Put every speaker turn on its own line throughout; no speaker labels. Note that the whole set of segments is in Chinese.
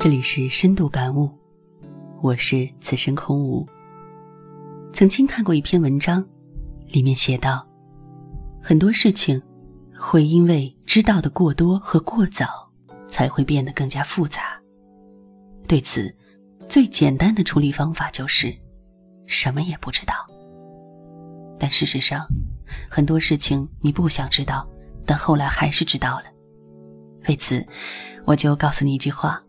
这里是深度感悟，我是此生空无。曾经看过一篇文章，里面写道，很多事情会因为知道的过多和过早，才会变得更加复杂。对此，最简单的处理方法就是什么也不知道。但事实上，很多事情你不想知道，但后来还是知道了。为此，我就告诉你一句话。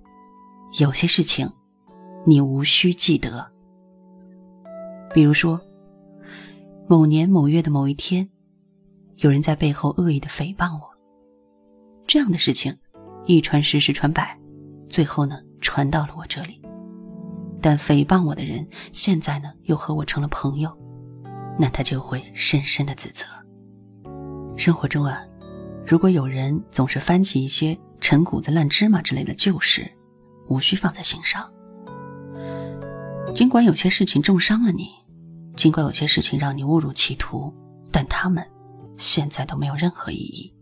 有些事情，你无需记得。比如说，某年某月的某一天，有人在背后恶意的诽谤我。这样的事情，一传十，十传百，最后呢，传到了我这里。但诽谤我的人现在呢，又和我成了朋友，那他就会深深的自责。生活中啊，如果有人总是翻起一些陈谷子、烂芝麻之类的旧事，无需放在心上。尽管有些事情重伤了你，尽管有些事情让你误入歧途，但他们现在都没有任何意义。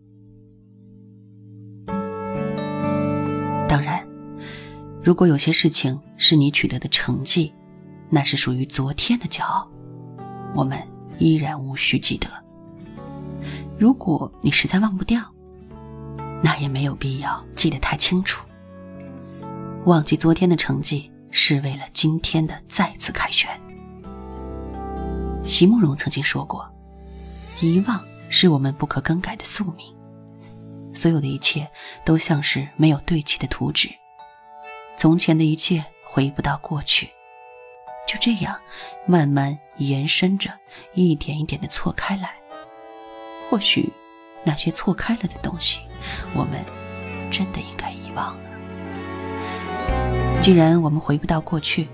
当然，如果有些事情是你取得的成绩，那是属于昨天的骄傲，我们依然无需记得。如果你实在忘不掉，那也没有必要记得太清楚。忘记昨天的成绩，是为了今天的再次凯旋。席慕容曾经说过：“遗忘是我们不可更改的宿命。”所有的一切都像是没有对齐的图纸，从前的一切回不到过去，就这样慢慢延伸着，一点一点的错开来。或许那些错开了的东西，我们真的应该遗忘了。既然我们回不到过去，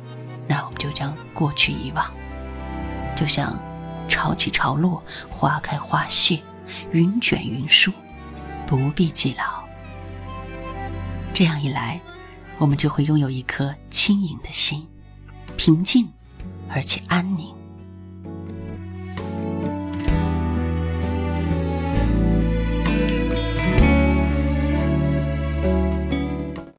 那我们就将过去遗忘。就像潮起潮落，花开花谢，云卷云舒，不必记牢。这样一来，我们就会拥有一颗轻盈的心，平静而且安宁。